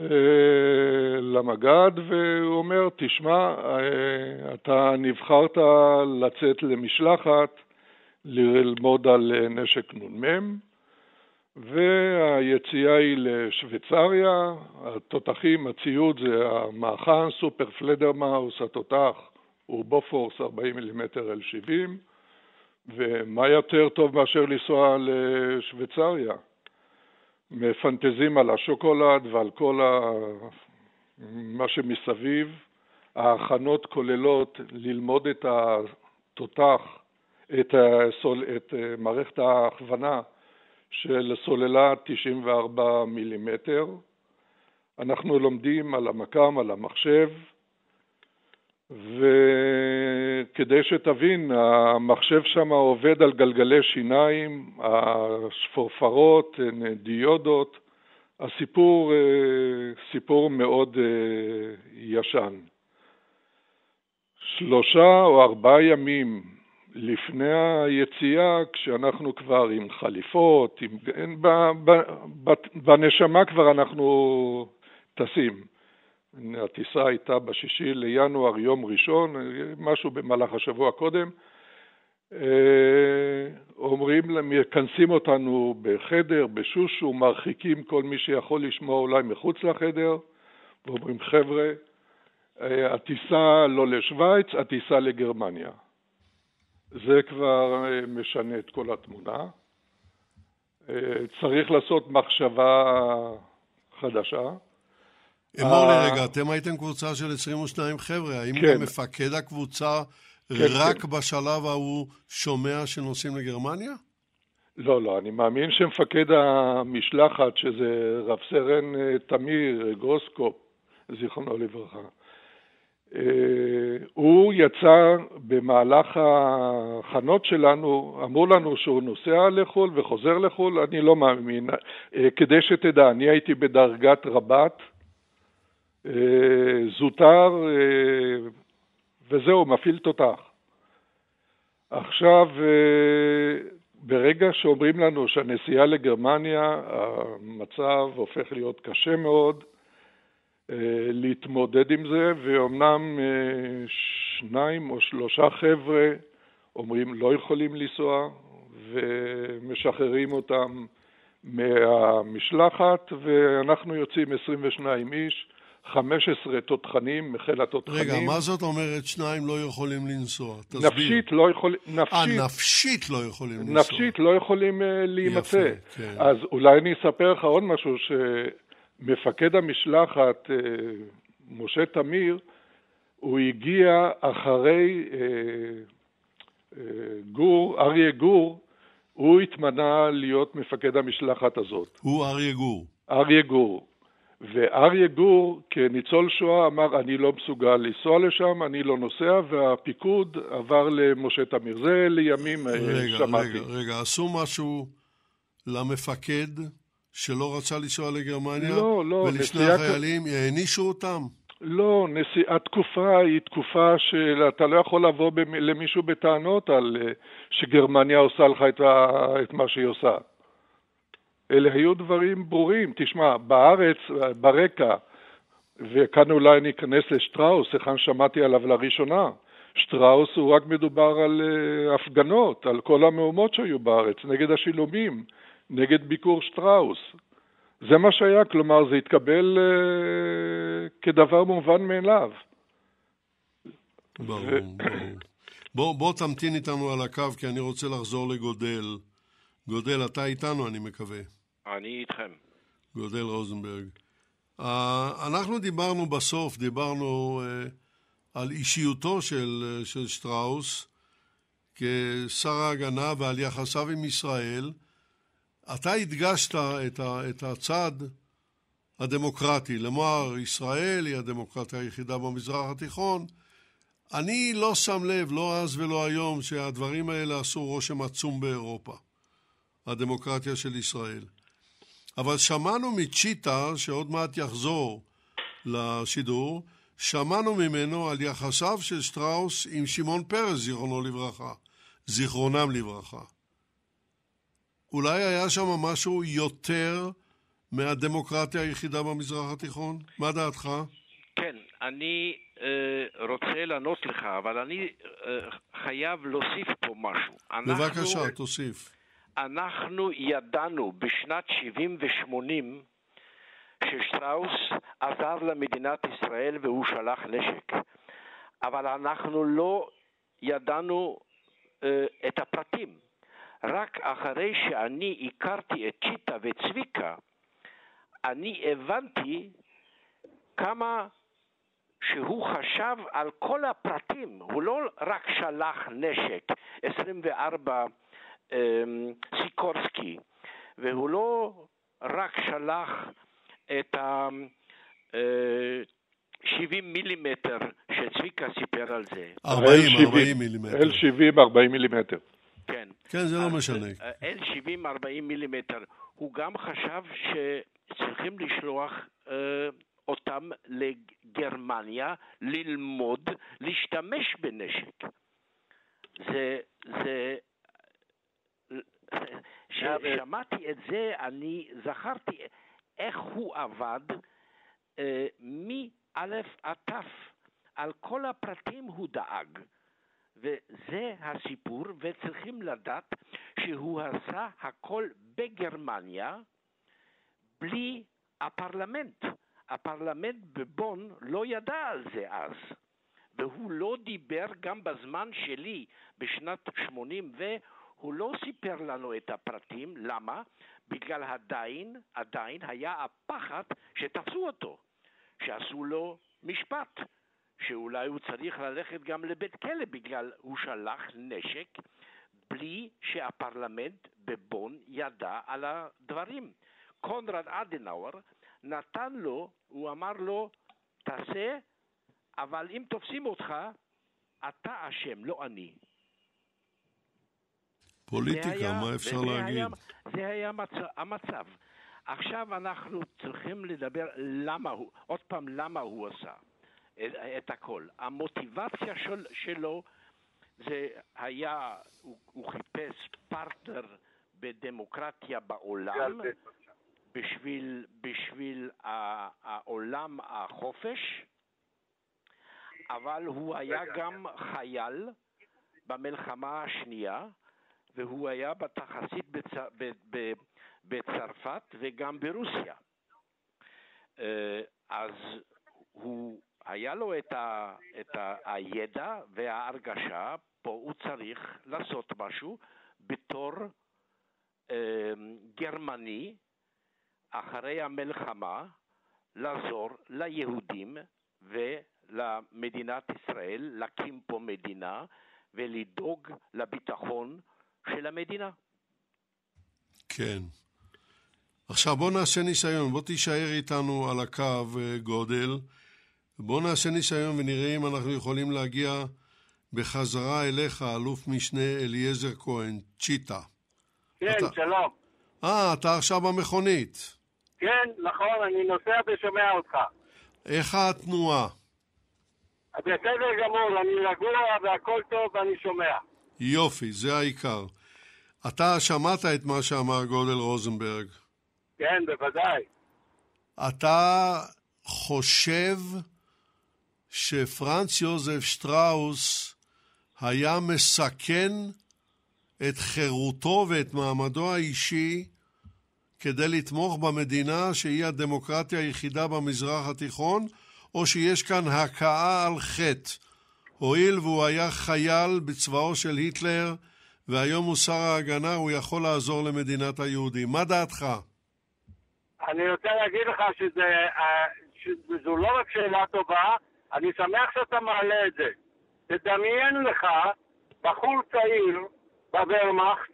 אה, למג"ד והוא אומר, תשמע, אה, אתה נבחרת לצאת למשלחת ללמוד על נשק נ"מ והיציאה היא לשוויצריה, התותחים, הציוד זה המאכן, Super Fledermaus, התותח הוא בופורס 40 מילימטר L 70 ומה יותר טוב מאשר לנסוע לשוויצריה? מפנטזים על השוקולד ועל כל ה... מה שמסביב. ההכנות כוללות ללמוד את התותח, את, הסול... את מערכת ההכוונה של סוללה 94 מילימטר. אנחנו לומדים על המקם, על המחשב, וכדי שתבין, המחשב שם עובד על גלגלי שיניים, השפורפרות, דיודות, הסיפור סיפור מאוד ישן. שלושה או ארבעה ימים לפני היציאה, כשאנחנו כבר עם חליפות, עם, בנשמה כבר אנחנו טסים. הטיסה הייתה בשישי לינואר, יום ראשון, משהו במהלך השבוע קודם. אה, אומרים, מכנסים אותנו בחדר, בשושו, מרחיקים כל מי שיכול לשמוע אולי מחוץ לחדר, ואומרים, חבר'ה, אה, הטיסה לא לשוויץ, הטיסה לגרמניה. זה כבר אה, משנה את כל התמונה. צריך לעשות מחשבה חדשה. אמור לי אה, רגע, אתם הייתם קבוצה של 22 חבר'ה, האם כן. מפקד הקבוצה כן, רק כן. בשלב ההוא שומע שנוסעים לגרמניה? לא, לא, אני מאמין שמפקד המשלחת, שזה רב סרן אה, תמיר גרוסקופ, זיכרונו לברכה, אה, הוא יצא במהלך ההכנות שלנו, אמרו לנו שהוא נוסע לחו"ל וחוזר לחו"ל, אני לא מאמין. כדי שתדע, אני הייתי בדרגת רבת, אה, זוטר, אה, וזהו, מפעיל תותח. עכשיו, אה, ברגע שאומרים לנו שהנסיעה לגרמניה, המצב הופך להיות קשה מאוד להתמודד עם זה, ואומנם שניים או שלושה חבר'ה אומרים לא יכולים לנסוע, ומשחררים אותם מהמשלחת, ואנחנו יוצאים 22 איש. 15 תותחנים מחיל התותחנים. רגע, מה זאת אומרת שניים לא יכולים לנסוע? תסביר. נפשית לא יכולים... נפשית, 아, נפשית לא יכולים לנסוע. נפשית לא יכולים uh, להימצא. יפה, כן. אז אולי אני אספר לך עוד משהו, שמפקד המשלחת, uh, משה תמיר, הוא הגיע אחרי uh, uh, גור, אריה גור, הוא התמנה להיות מפקד המשלחת הזאת. הוא אריה גור. אריה גור. ואריה גור כניצול שואה אמר אני לא מסוגל לנסוע לשם, אני לא נוסע, והפיקוד עבר למשה תמיר. זה לימים אה, רגע, שמעתי. רגע, רגע, עשו משהו למפקד שלא רצה לנסוע לגרמניה? לא, לא. ולשני החיילים כ... הענישו אותם? לא, נסיע... התקופה היא תקופה שאתה לא יכול לבוא למישהו בטענות על אה, שגרמניה עושה לך את, ה... את מה שהיא עושה. אלה היו דברים ברורים. תשמע, בארץ, ברקע, וכאן אולי אני אכנס לשטראוס, היכן שמעתי עליו לראשונה. שטראוס הוא רק מדובר על uh, הפגנות, על כל המהומות שהיו בארץ, נגד השילומים, נגד ביקור שטראוס. זה מה שהיה, כלומר זה התקבל אה, כדבר מובן מאליו. ברור, ברור. בוא, בוא תמתין איתנו על הקו, כי אני רוצה לחזור לגודל. גודל, אתה איתנו, אני מקווה. אני איתכם. גודל רוזנברג. Uh, אנחנו דיברנו בסוף, דיברנו uh, על אישיותו של, uh, של שטראוס כשר ההגנה ועל יחסיו עם ישראל. אתה הדגשת את, ה, את הצד הדמוקרטי, לומר, ישראל היא הדמוקרטיה היחידה במזרח התיכון. אני לא שם לב, לא אז ולא היום, שהדברים האלה עשו רושם עצום באירופה, הדמוקרטיה של ישראל. אבל שמענו מצ'יטה, שעוד מעט יחזור לשידור, שמענו ממנו על יחסיו של שטראוס עם שמעון פרס, זיכרונו לברכה. זיכרונם לברכה. אולי היה שם משהו יותר מהדמוקרטיה היחידה במזרח התיכון? מה דעתך? כן, אני אה, רוצה לענות לך, אבל אני אה, חייב להוסיף פה משהו. בבקשה, אנחנו, תוסיף. אנחנו ידענו בשנת 70 ו-80 ששטראוס עזר למדינת ישראל והוא שלח נשק, אבל אנחנו לא ידענו אה, את הפרטים. רק אחרי שאני הכרתי את צ'יטה וצביקה, אני הבנתי כמה שהוא חשב על כל הפרטים, הוא לא רק שלח נשק 24 אמ, סיקורסקי, והוא לא רק שלח את ה... 70 אה, מילימטר שצביקה סיפר על זה. 40, 40 מילימטר. L70, 40 מילימטר. כן. כן, זה לא משנה. L70, 40 מילימטר. הוא גם חשב שצריכים לשלוח uh, אותם לגרמניה ללמוד להשתמש בנשק. זה, זה, כששמעתי את זה, אני זכרתי איך הוא עבד אה, מא' עד ת', על כל הפרטים הוא דאג. וזה הסיפור, וצריכים לדעת שהוא עשה הכל בגרמניה בלי הפרלמנט. הפרלמנט בבון לא ידע על זה אז, והוא לא דיבר גם בזמן שלי בשנת 80 והוא לא סיפר לנו את הפרטים, למה? בגלל עדיין, עדיין היה הפחד שתפסו אותו, שעשו לו משפט, שאולי הוא צריך ללכת גם לבית כלא בגלל הוא שלח נשק בלי שהפרלמנט בבון ידע על הדברים. קונרד אדנאואר נתן לו, הוא אמר לו, תעשה, אבל אם תופסים אותך, אתה אשם, לא אני. פוליטיקה, היה, מה אפשר להגיד? היה, זה היה מצ... המצב. עכשיו אנחנו צריכים לדבר למה הוא, עוד פעם, למה הוא עשה את, את הכל. המוטיבציה של, שלו זה היה, הוא, הוא חיפש פרטנר בדמוקרטיה בעולם, בשביל, בשביל העולם החופש, אבל הוא היה גם חייל במלחמה השנייה, והוא היה בתחסית בצ... בצרפת וגם ברוסיה. אה, אז הוא, היה לו את, ה, את ה, הידע וההרגשה, פה הוא צריך לעשות משהו בתור אה, גרמני אחרי המלחמה לעזור ליהודים ולמדינת ישראל להקים פה מדינה ולדאוג לביטחון של המדינה. כן. עכשיו בוא נעשה ניסיון, בוא תישאר איתנו על הקו, אה, גודל. בוא נעשה ניסיון ונראה אם אנחנו יכולים להגיע בחזרה אליך, אלוף משנה אליעזר כהן, צ'יטה. כן, אתה... שלום. אה, אתה עכשיו במכונית. כן, נכון, אני נוסע ושומע אותך. איך התנועה? בסדר גמור, אני רגוע והכל טוב ואני שומע. יופי, זה העיקר. אתה שמעת את מה שאמר גודל רוזנברג. כן, בוודאי. אתה חושב שפרנץ יוזף שטראוס היה מסכן את חירותו ואת מעמדו האישי כדי לתמוך במדינה שהיא הדמוקרטיה היחידה במזרח התיכון, או שיש כאן הכאה על חטא? הואיל והוא היה חייל בצבאו של היטלר, והיום הוא שר ההגנה, הוא יכול לעזור למדינת היהודים. מה דעתך? אני רוצה להגיד לך שזה, אה, שזו לא רק שאלה טובה, אני שמח שאתה מעלה את זה. תדמיין לך בחור צעיר בוורמאכט,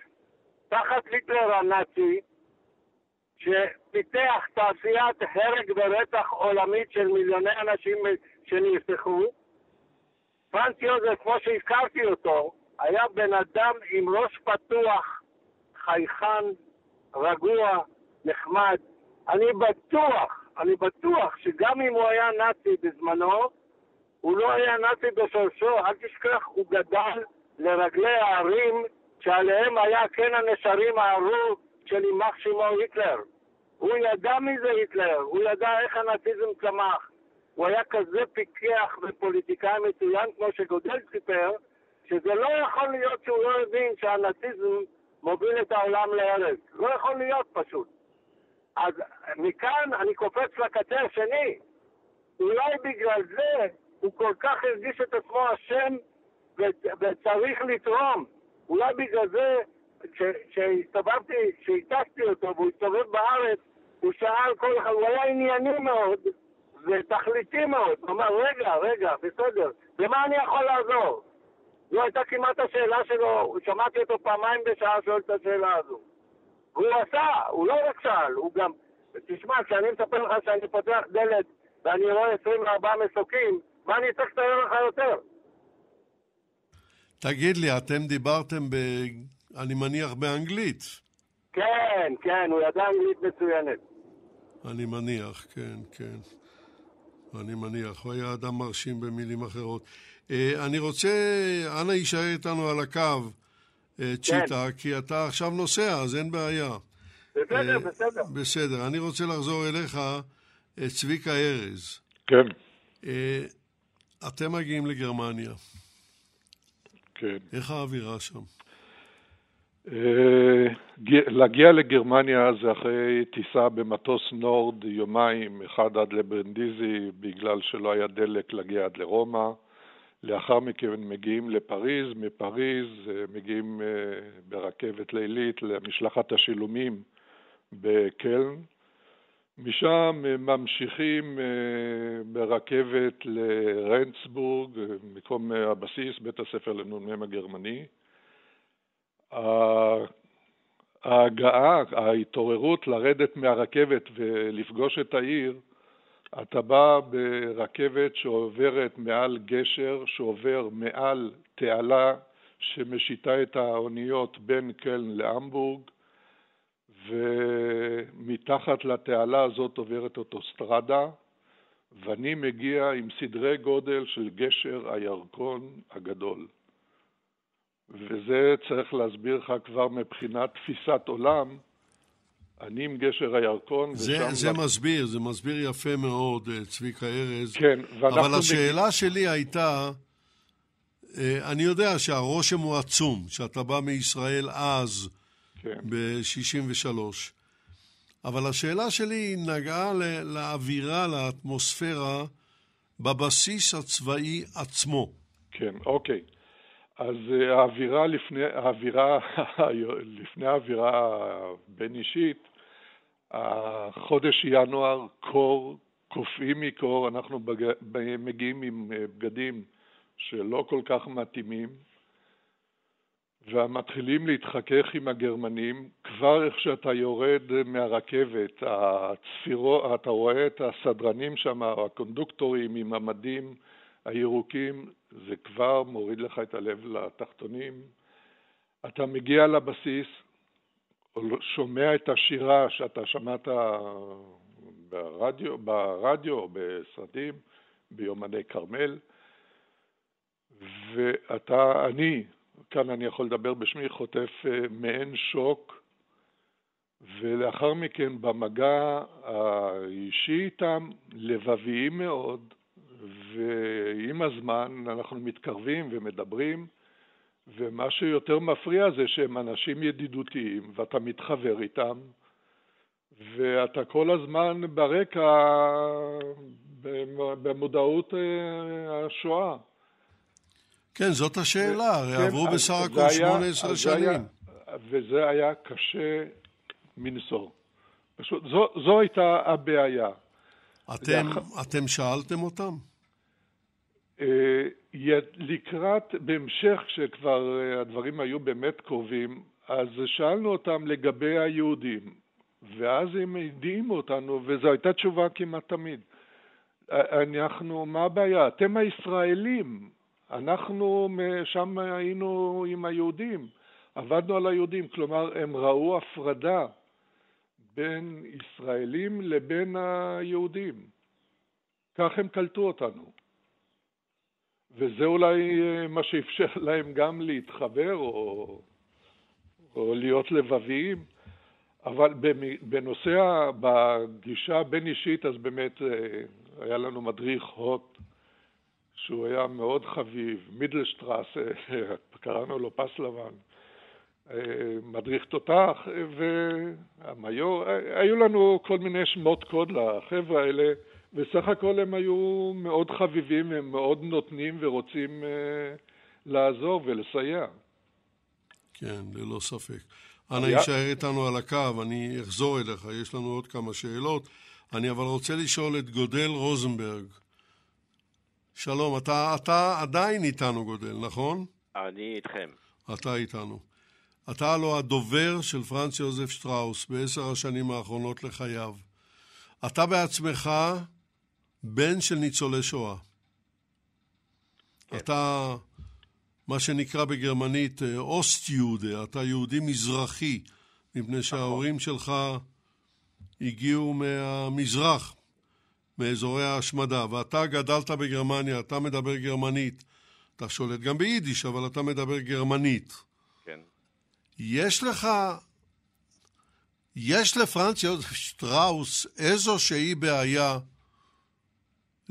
תחת היטלר הנאצי, שפיתח תעשיית הרג ורצח עולמית של מיליוני אנשים שנרצחו. פרנץ יוזף, כמו שהזכרתי אותו, היה בן אדם עם ראש פתוח, חייכן, רגוע, נחמד. אני בטוח, אני בטוח שגם אם הוא היה נאצי בזמנו, הוא לא היה נאצי בשורשו, אל תשכח, הוא גדל לרגלי הערים שעליהם היה כן הנשרים הארור של יימח שמו היטלר. הוא ידע מי זה היטלר, הוא ידע איך הנאציזם צמח. הוא היה כזה פיקח ופוליטיקאי מצוין, כמו שגודל סיפר, שזה לא יכול להיות שהוא לא הבין שהנאציזם מוביל את העולם להרג. לא יכול להיות פשוט. אז מכאן אני קופץ לקצה השני. אולי בגלל זה הוא כל כך הרגיש את עצמו אשם וצריך לתרום. אולי בגלל זה, כשהסתובבתי, כשהטסתי אותו והוא הסתובב בארץ, הוא שאל כל אחד, הוא היה ענייני מאוד ותכליתי מאוד. הוא אמר, רגע, רגע, בסדר, במה אני יכול לעזור? זו הייתה כמעט השאלה שלו, שמעתי אותו פעמיים בשעה שואל את השאלה הזו. והוא עשה, הוא לא רק שאל, הוא גם... תשמע, כשאני מספר לך שאני פותח דלת ואני רואה 24 מסוקים, מה אני צריך לתאר לך יותר? תגיד לי, אתם דיברתם, ב... אני מניח, באנגלית. כן, כן, הוא ידע אנגלית מצוינת. אני מניח, כן, כן. אני מניח, הוא היה אדם מרשים במילים אחרות. אה, אני רוצה, אנא יישאר איתנו על הקו, אה, צ'יטה, כן. כי אתה עכשיו נוסע, אז אין בעיה. בסדר, אה, בסדר. בסדר. אני רוצה לחזור אליך, צביקה ארז. כן. אתם מגיעים לגרמניה. כן. איך האווירה שם? להגיע לגרמניה זה אחרי טיסה במטוס נורד יומיים, אחד עד לברנדיזי בגלל שלא היה דלק להגיע עד לרומא. לאחר מכן מגיעים לפריז, מפריז אה, מגיעים אה, ברכבת לילית למשלחת השילומים בקלן. משם ממשיכים אה, ברכבת לרנצבורג, מקום הבסיס, בית הספר לנ"מ הגרמני. ההגעה, ההתעוררות לרדת מהרכבת ולפגוש את העיר אתה בא ברכבת שעוברת מעל גשר, שעובר מעל תעלה שמשיתה את האוניות בין קלן להמבורג, ומתחת לתעלה הזאת עוברת אוטוסטרדה, ואני מגיע עם סדרי גודל של גשר הירקון הגדול. וזה צריך להסביר לך כבר מבחינת תפיסת עולם, אני עם גשר הירקון. זה, זה לב... מסביר, זה מסביר יפה מאוד, אה, צביקה ארז. כן, ואנחנו... אבל השאלה מג... שלי הייתה, אה, אני יודע שהרושם הוא עצום, שאתה בא מישראל אז, כן. ב-63. אבל השאלה שלי נגעה לאווירה, לאטמוספירה, בבסיס הצבאי עצמו. כן, אוקיי. אז אה, האווירה לפני, האווירה, לפני האווירה הבין-אישית, החודש ינואר קור, קופאים מקור, אנחנו בג... מגיעים עם אה, בגדים שלא כל כך מתאימים, ומתחילים להתחכך עם הגרמנים. כבר איך שאתה יורד מהרכבת, הצפירו, אתה רואה את הסדרנים שם, הקונדוקטורים עם המדים הירוקים, זה כבר מוריד לך את הלב לתחתונים. אתה מגיע לבסיס, שומע את השירה שאתה שמעת ברדיו, ברדיו או בסרטים, ביומני כרמל, ואתה, אני, כאן אני יכול לדבר בשמי, חוטף אה, מעין שוק, ולאחר מכן במגע האישי איתם, לבביים מאוד, ועם הזמן אנחנו מתקרבים ומדברים, ומה שיותר מפריע זה שהם אנשים ידידותיים ואתה מתחבר איתם ואתה כל הזמן ברקע במודעות אה, השואה. כן, זאת השאלה, הרי כן, עברו בסך הכל 18 שנים. היה, וזה היה קשה מנשוא. פשוט, זו, זו הייתה הבעיה. אתם, אתם שאלתם אותם? אה, לקראת, בהמשך, כשכבר אה, הדברים היו באמת קרובים, אז שאלנו אותם לגבי היהודים, ואז הם הדהימו אותנו, וזו הייתה תשובה כמעט תמיד. אנחנו, מה הבעיה? אתם הישראלים, אנחנו שם היינו עם היהודים, עבדנו על היהודים, כלומר הם ראו הפרדה בין ישראלים לבין היהודים. כך הם קלטו אותנו. וזה אולי אה, מה שאפשר להם גם להתחבר או, או להיות לבביים. אבל בנושא, בגישה הבין-אישית, אז באמת אה, היה לנו מדריך הוט, שהוא היה מאוד חביב, מידלשטראס, קראנו לו פס לבן, אה, מדריך תותח, והמיור, היו לנו כל מיני שמות קוד לחבר'ה האלה, וסך הכל הם היו מאוד חביבים, הם מאוד נותנים ורוצים uh, לעזור ולסייע. כן, ללא ספק. אנא יישאר איתנו על הקו, אני אחזור אליך, יש לנו עוד כמה שאלות. אני אבל רוצה לשאול את גודל רוזנברג. שלום, אתה, אתה עדיין איתנו, גודל, נכון? אני איתכם. אתה איתנו. אתה הלא הדובר של פרנץ יוזף שטראוס בעשר השנים האחרונות לחייו. אתה בעצמך בן של ניצולי שואה. כן. אתה, מה שנקרא בגרמנית אה, אוסט יהודה, אתה יהודי מזרחי, מפני נכון. שההורים שלך הגיעו מהמזרח, מאזורי ההשמדה, ואתה גדלת בגרמניה, אתה מדבר גרמנית. אתה שולט גם ביידיש, אבל אתה מדבר גרמנית. כן. יש לך, יש לפרנץ יוזף שטראוס איזושהי בעיה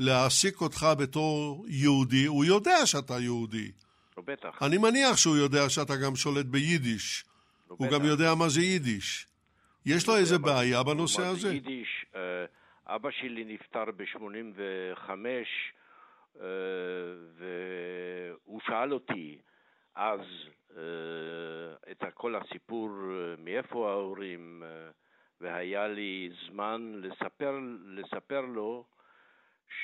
להעסיק אותך בתור יהודי, הוא יודע שאתה יהודי. לא בטח. אני מניח שהוא יודע שאתה גם שולט ביידיש. לא הוא בטח. גם יודע מה זה יידיש. יש לו איזה בעיה בנושא הזה? יידיש, אה, אבא שלי נפטר ב-85, אה, והוא שאל אותי אז אה, את כל הסיפור, מאיפה ההורים, והיה לי זמן לספר, לספר לו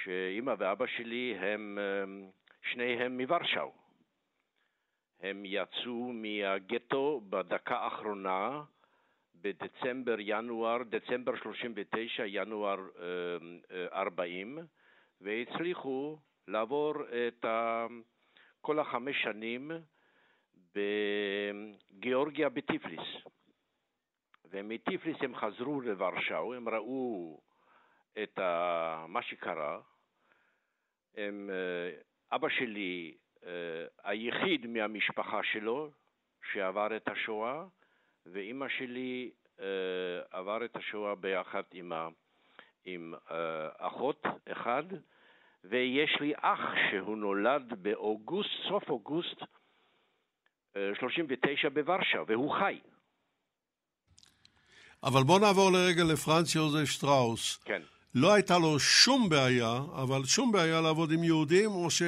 שאימא ואבא שלי הם שניהם מוורשאו. הם יצאו מהגטו בדקה האחרונה בדצמבר, ינואר, דצמבר 39, ינואר 40, והצליחו לעבור את כל החמש שנים בגיאורגיה בטיפליס. ומטיפליס הם חזרו לוורשאו, הם ראו את מה שקרה. הם, אבא שלי היחיד מהמשפחה שלו שעבר את השואה, ואימא שלי uh, עבר את השואה ביחד עם, ה, עם אחות אחד, ויש לי אח שהוא נולד באוגוסט, סוף אוגוסט uh, 39 בוורשה, והוא חי. אבל בוא נעבור לרגע לפרנץ יוזף שטראוס. כן. לא הייתה לו שום בעיה, אבל שום בעיה לעבוד עם יהודים, או ש...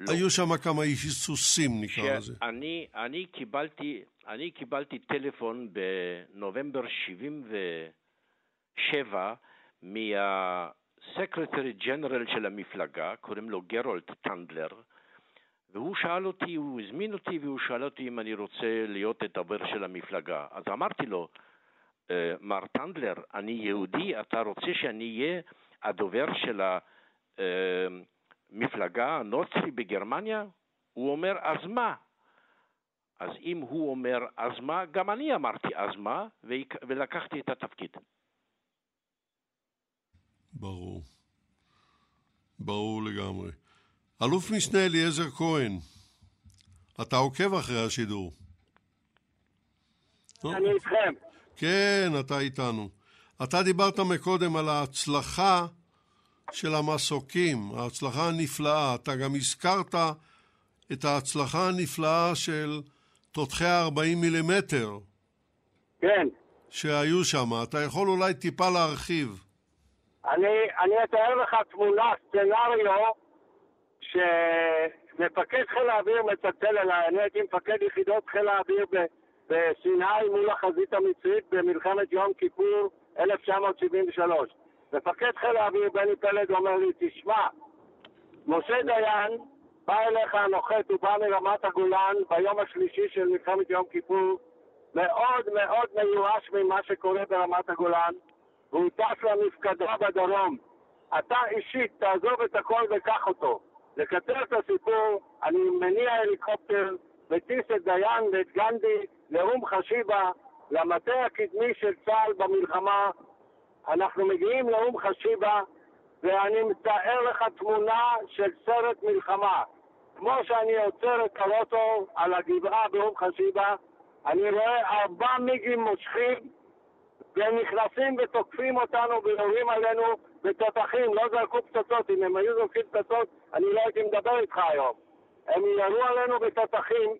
לא. שם כמה היסוסים, נקרא לזה. אני, אני, קיבלתי, אני קיבלתי טלפון בנובמבר 77 מהסקרטרי ג'נרל של המפלגה, קוראים לו גרולד טנדלר, והוא שאל אותי, הוא הזמין אותי והוא שאל אותי אם אני רוצה להיות הדובר של המפלגה. אז אמרתי לו, מר טנדלר, אני יהודי, אתה רוצה שאני אהיה הדובר של ה... אה, מפלגה נוצרי בגרמניה? הוא אומר, אז מה? אז אם הוא אומר, אז מה? גם אני אמרתי, אז מה? ולקחתי את התפקיד. ברור. ברור לגמרי. אלוף משנה אליעזר כהן, אתה עוקב אחרי השידור. אני איתכם. כן, אתה איתנו. אתה דיברת מקודם על ההצלחה של המסוקים, ההצלחה הנפלאה. אתה גם הזכרת את ההצלחה הנפלאה של תותחי ה-40 מילימטר. כן. שהיו שם. אתה יכול אולי טיפה להרחיב. אני, אני אתאר לך תמונה, סצנריו, שמפקד חיל האוויר מצלצל אליי, אני הייתי מפקד יחידות חיל האוויר בסיני מול החזית המצרית במלחמת יום כיפור 1973. מפקד חיל האוויר בני פלד אומר לי, תשמע, משה דיין בא אליך הנוחת, הוא בא מרמת הגולן ביום השלישי של מלחמת יום כיפור, מאוד מאוד מיואש ממה שקורה ברמת הגולן, והוא טס למפקדה בדרום. אתה אישית תעזוב את הכל וקח אותו. לקצר את הסיפור, אני מניע הליקופטר, מטיס את דיין ואת גנדי לאום חשיבה, למטה הקדמי של צה"ל במלחמה. אנחנו מגיעים לאום חשיבה, ואני מתאר לך תמונה של סרט מלחמה. כמו שאני עוצר את הרוטו על הגבעה באום חשיבה, אני רואה ארבע מיגים מושכים והם נכנסים ותוקפים אותנו ויורים עלינו בתותחים, לא זרקו פצצות, אם הם היו זורקים פצצות אני לא הייתי מדבר איתך היום. הם ירו עלינו בתותחים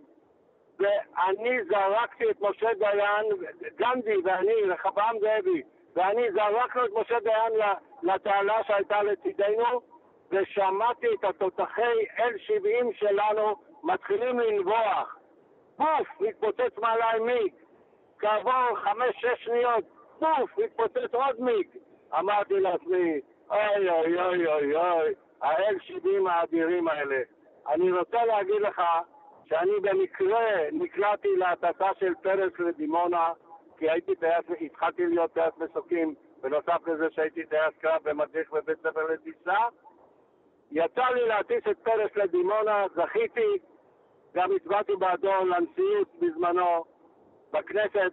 ואני זרקתי את משה דיין, גנדי ואני, רחבעם זאבי, ואני זרקנו את משה דיין לתעלה שהייתה לצידנו ושמעתי את התותחי L70 שלנו מתחילים לנבוח. פוף, מתפוצץ מעליי מיג. כעבור חמש-שש שניות, פוף, מתפוצץ עוד מיג. אמרתי לעצמי, אוי אוי אוי אוי אוי, ה-L70 האדירים האלה. אני רוצה להגיד לך שאני במקרה נקלעתי להטסה של פרס לדימונה, כי הייתי טייס, התחלתי להיות טייס מסוקים, בנוסף לזה שהייתי טייס קרב ומדריך בבית ספר לטיסה. יצא לי להטיס את פרס לדימונה, זכיתי, גם הצבעתי בעדו לנשיאות בזמנו בכנסת,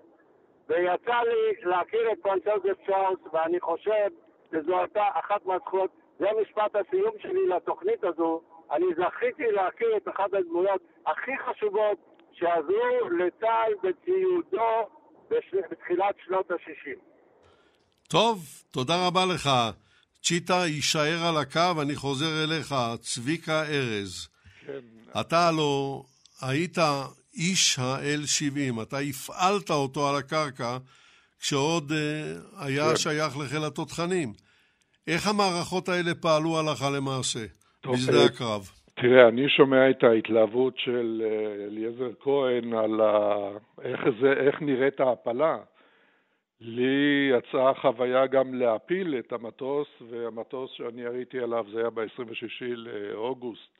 ויצא לי להכיר את פרנסל צ'ארלס, ואני חושב שזו הייתה אחת מהזכויות, זה משפט הסיום שלי לתוכנית הזו, אני זכיתי להכיר את אחת הדמויות הכי חשובות שעזרו לצה"ל בציודו בתחילת שנות ה-60. טוב, תודה רבה לך. צ'יטה יישאר על הקו, אני חוזר אליך, צביקה ארז. כן. אתה הלא היית איש ה-L70, אתה הפעלת אותו על הקרקע כשעוד uh, היה כן. שייך לחיל התותחנים. איך המערכות האלה פעלו הלכה למעשה בשדה אה, הקרב? תראה, אני שומע את ההתלהבות של אה, אליעזר כהן על ה... איך, זה, איך נראית ההפלה. לי יצאה חוויה גם להפיל את המטוס, והמטוס שאני יריתי עליו זה היה ב-26 לאוגוסט,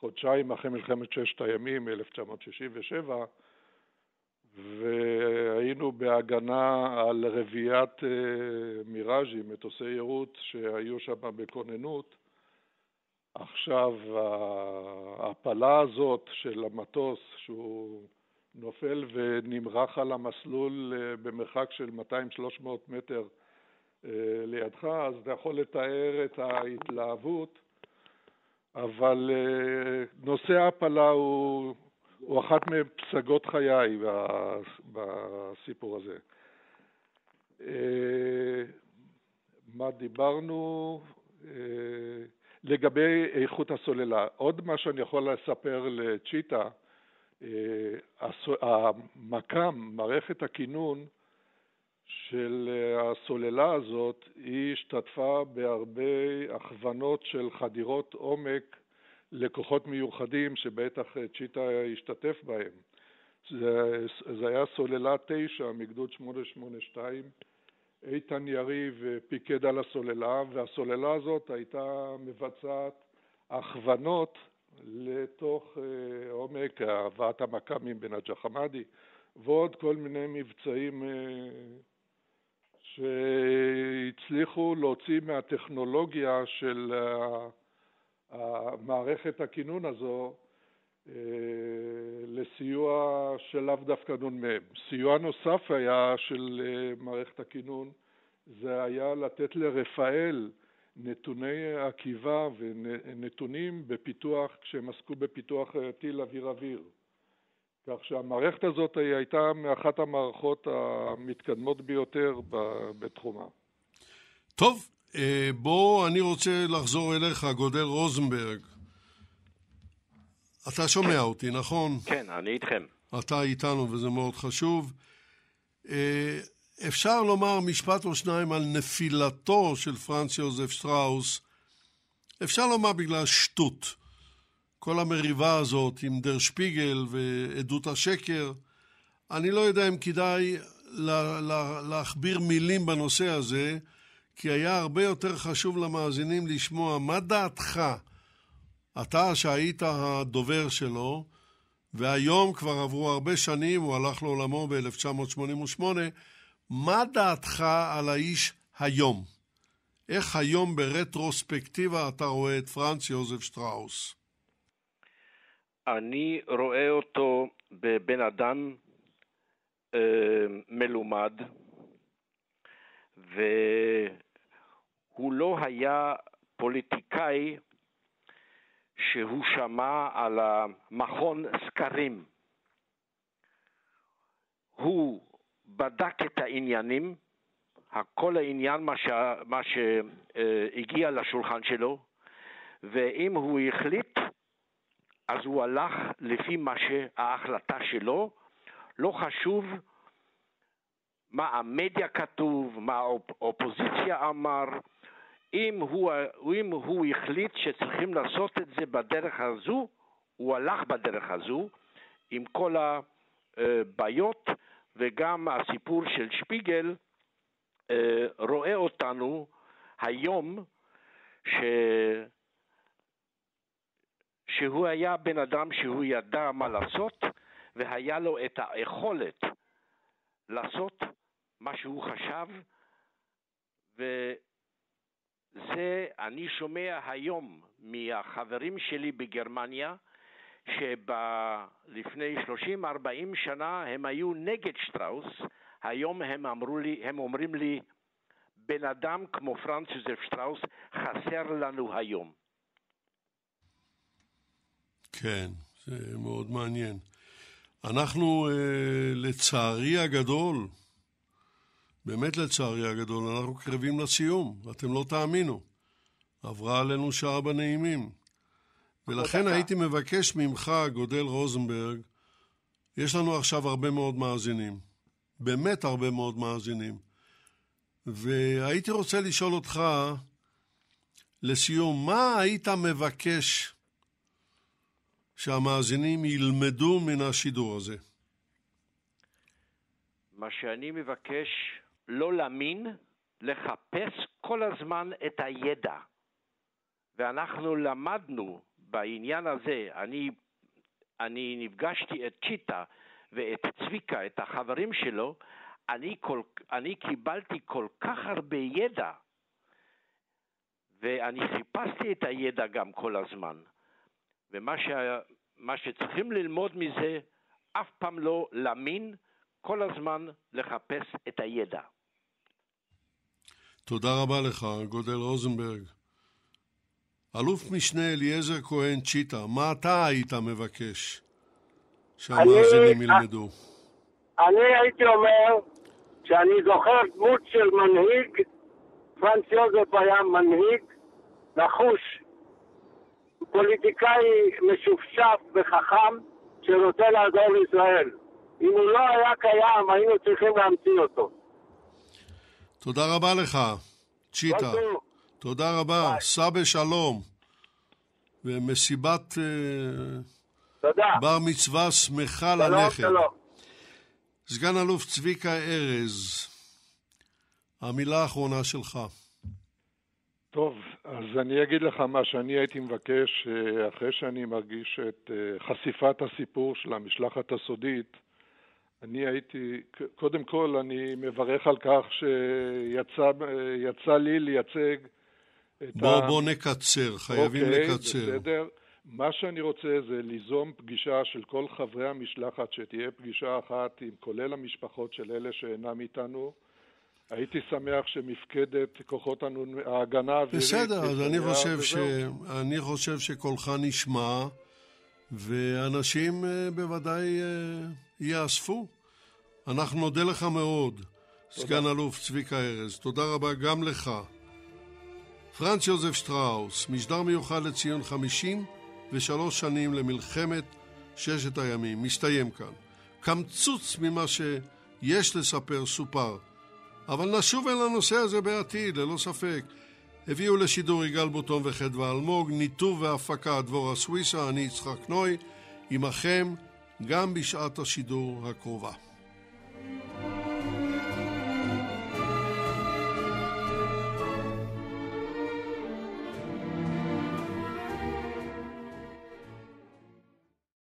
חודשיים אחרי מלחמת ששת הימים, 1967, והיינו בהגנה על רביעיית אה, מיראז'ים, מטוסי יירוט שהיו שם בכוננות. עכשיו, ההפלה הזאת של המטוס, שהוא נופל ונמרח על המסלול אה, במרחק של 200-300 מטר אה, לידך, אז אתה יכול לתאר את ההתלהבות, אבל אה, נושא ההפלה הוא, הוא אחת מפסגות חיי בסיפור הזה. מה דיברנו? לגבי איכות הסוללה, עוד מה שאני יכול לספר לצ'יטה, אה, המקם, מערכת הכינון של אה, הסוללה הזאת, היא השתתפה בהרבה הכוונות של חדירות עומק לכוחות מיוחדים שבטח צ'יטה השתתף בהם. זה, זה היה סוללה 9 מגדוד 882, איתן יריב פיקד על הסוללה, והסוללה הזאת הייתה מבצעת הכוונות לתוך אה, עומק הבאת המכ"מים בנג'ה חמאדי ועוד כל מיני מבצעים אה, שהצליחו להוציא מהטכנולוגיה של מערכת הכינון הזו אה, לסיוע שלאו דווקא נ"מ. סיוע נוסף היה של מערכת הכינון, זה היה לתת לרפאל נתוני עקיבה ונתונים בפיתוח, כשהם עסקו בפיתוח טיל אוויר-אוויר. כך שהמערכת הזאת הייתה מאחת המערכות המתקדמות ביותר בתחומה. טוב, אה, בוא, אני רוצה לחזור אליך, גודל רוזנברג. אתה שומע אותי, נכון? כן, אני איתכם. אתה איתנו וזה מאוד חשוב. אה, אפשר לומר משפט או שניים על נפילתו של פרנץ יוזף שטראוס. אפשר לומר בגלל שטות. כל המריבה הזאת עם דר שפיגל ועדות השקר. אני לא יודע אם כדאי לה, לה, להכביר מילים בנושא הזה, כי היה הרבה יותר חשוב למאזינים לשמוע מה דעתך, אתה שהיית הדובר שלו, והיום כבר עברו הרבה שנים, הוא הלך לעולמו ב-1988, מה דעתך על האיש היום? איך היום ברטרוספקטיבה אתה רואה את פרנץ יוזף שטראוס? אני רואה אותו בבן אדם אה, מלומד, והוא לא היה פוליטיקאי שהוא שמע על המכון סקרים. הוא בדק את העניינים, כל העניין, מה, ש... מה שהגיע לשולחן שלו, ואם הוא החליט, אז הוא הלך לפי מה שההחלטה שלו, לא חשוב מה המדיה כתוב, מה האופוזיציה אמר, אם הוא, אם הוא החליט שצריכים לעשות את זה בדרך הזו, הוא הלך בדרך הזו, עם כל הבעיות, וגם הסיפור של שפיגל אה, רואה אותנו היום ש... שהוא היה בן אדם שהוא ידע מה לעשות, והיה לו את היכולת לעשות מה שהוא חשב, וזה אני שומע היום מהחברים שלי בגרמניה, שלפני 30-40 שנה הם היו נגד שטראוס, היום הם, אמרו לי, הם אומרים לי, בן אדם כמו פרנץ יוזף שטראוס חסר לנו היום. כן, זה מאוד מעניין. אנחנו, אה, לצערי הגדול, באמת לצערי הגדול, אנחנו קרבים לסיום, ואתם לא תאמינו. עברה עלינו שעה בנעימים. ולכן הייתי מבקש ממך, גודל רוזנברג, יש לנו עכשיו הרבה מאוד מאזינים. באמת הרבה מאוד מאזינים. והייתי רוצה לשאול אותך, לסיום, מה היית מבקש שהמאזינים ילמדו מן השידור הזה? מה שאני מבקש, לא להאמין, לחפש כל הזמן את הידע. ואנחנו למדנו בעניין הזה, אני, אני נפגשתי את צ'יטה ואת צביקה, את החברים שלו, אני, כל, אני קיבלתי כל כך הרבה ידע, ואני חיפשתי את הידע גם כל הזמן. ומה ש, שצריכים ללמוד מזה, אף פעם לא להאמין, כל הזמן לחפש את הידע. תודה רבה לך, גודל רוזנברג. אלוף משנה אליעזר כהן צ'יטה, מה אתה היית מבקש שהמאזינים ילמדו? אני הייתי אומר שאני זוכר דמות של מנהיג, פרנץ יוזף היה מנהיג נחוש, פוליטיקאי משופשף וחכם שרוצה לעזור לישראל. אם הוא לא היה קיים, היינו צריכים להמציא אותו. תודה רבה לך, צ'יטה. תודה רבה, סע בשלום. ומסיבת אה, תודה. בר מצווה שמחה לנכד. שלום. סגן אלוף צביקה ארז, המילה האחרונה שלך. טוב, אז אני אגיד לך מה שאני הייתי מבקש, אה, אחרי שאני מרגיש את אה, חשיפת הסיפור של המשלחת הסודית, אני הייתי, קודם כל אני מברך על כך שיצא לי לייצג את בוא, ה... בוא נקצר, חייבים אוקיי, לקצר. אוקיי, בסדר. מה שאני רוצה זה ליזום פגישה של כל חברי המשלחת, שתהיה פגישה אחת עם כולל המשפחות של אלה שאינם איתנו. הייתי שמח שמפקדת כוחות ההגנה האווירית... בסדר, אז אני חושב, ש... אני חושב שקולך נשמע, ואנשים אה, בוודאי אה, יאספו. אנחנו נודה לך מאוד, סגן אלוף צביקה ארז. תודה רבה גם לך. פרנץ יוזף שטראוס, משדר מיוחד לציון 53 שנים למלחמת ששת הימים, מסתיים כאן. קמצוץ ממה שיש לספר סופר, אבל נשוב אל הנושא הזה בעתיד, ללא ספק. הביאו לשידור יגאל בוטון וחדווה אלמוג, ניתוב והפקה דבורה סוויסה, אני יצחק נוי, עמכם גם בשעת השידור הקרובה.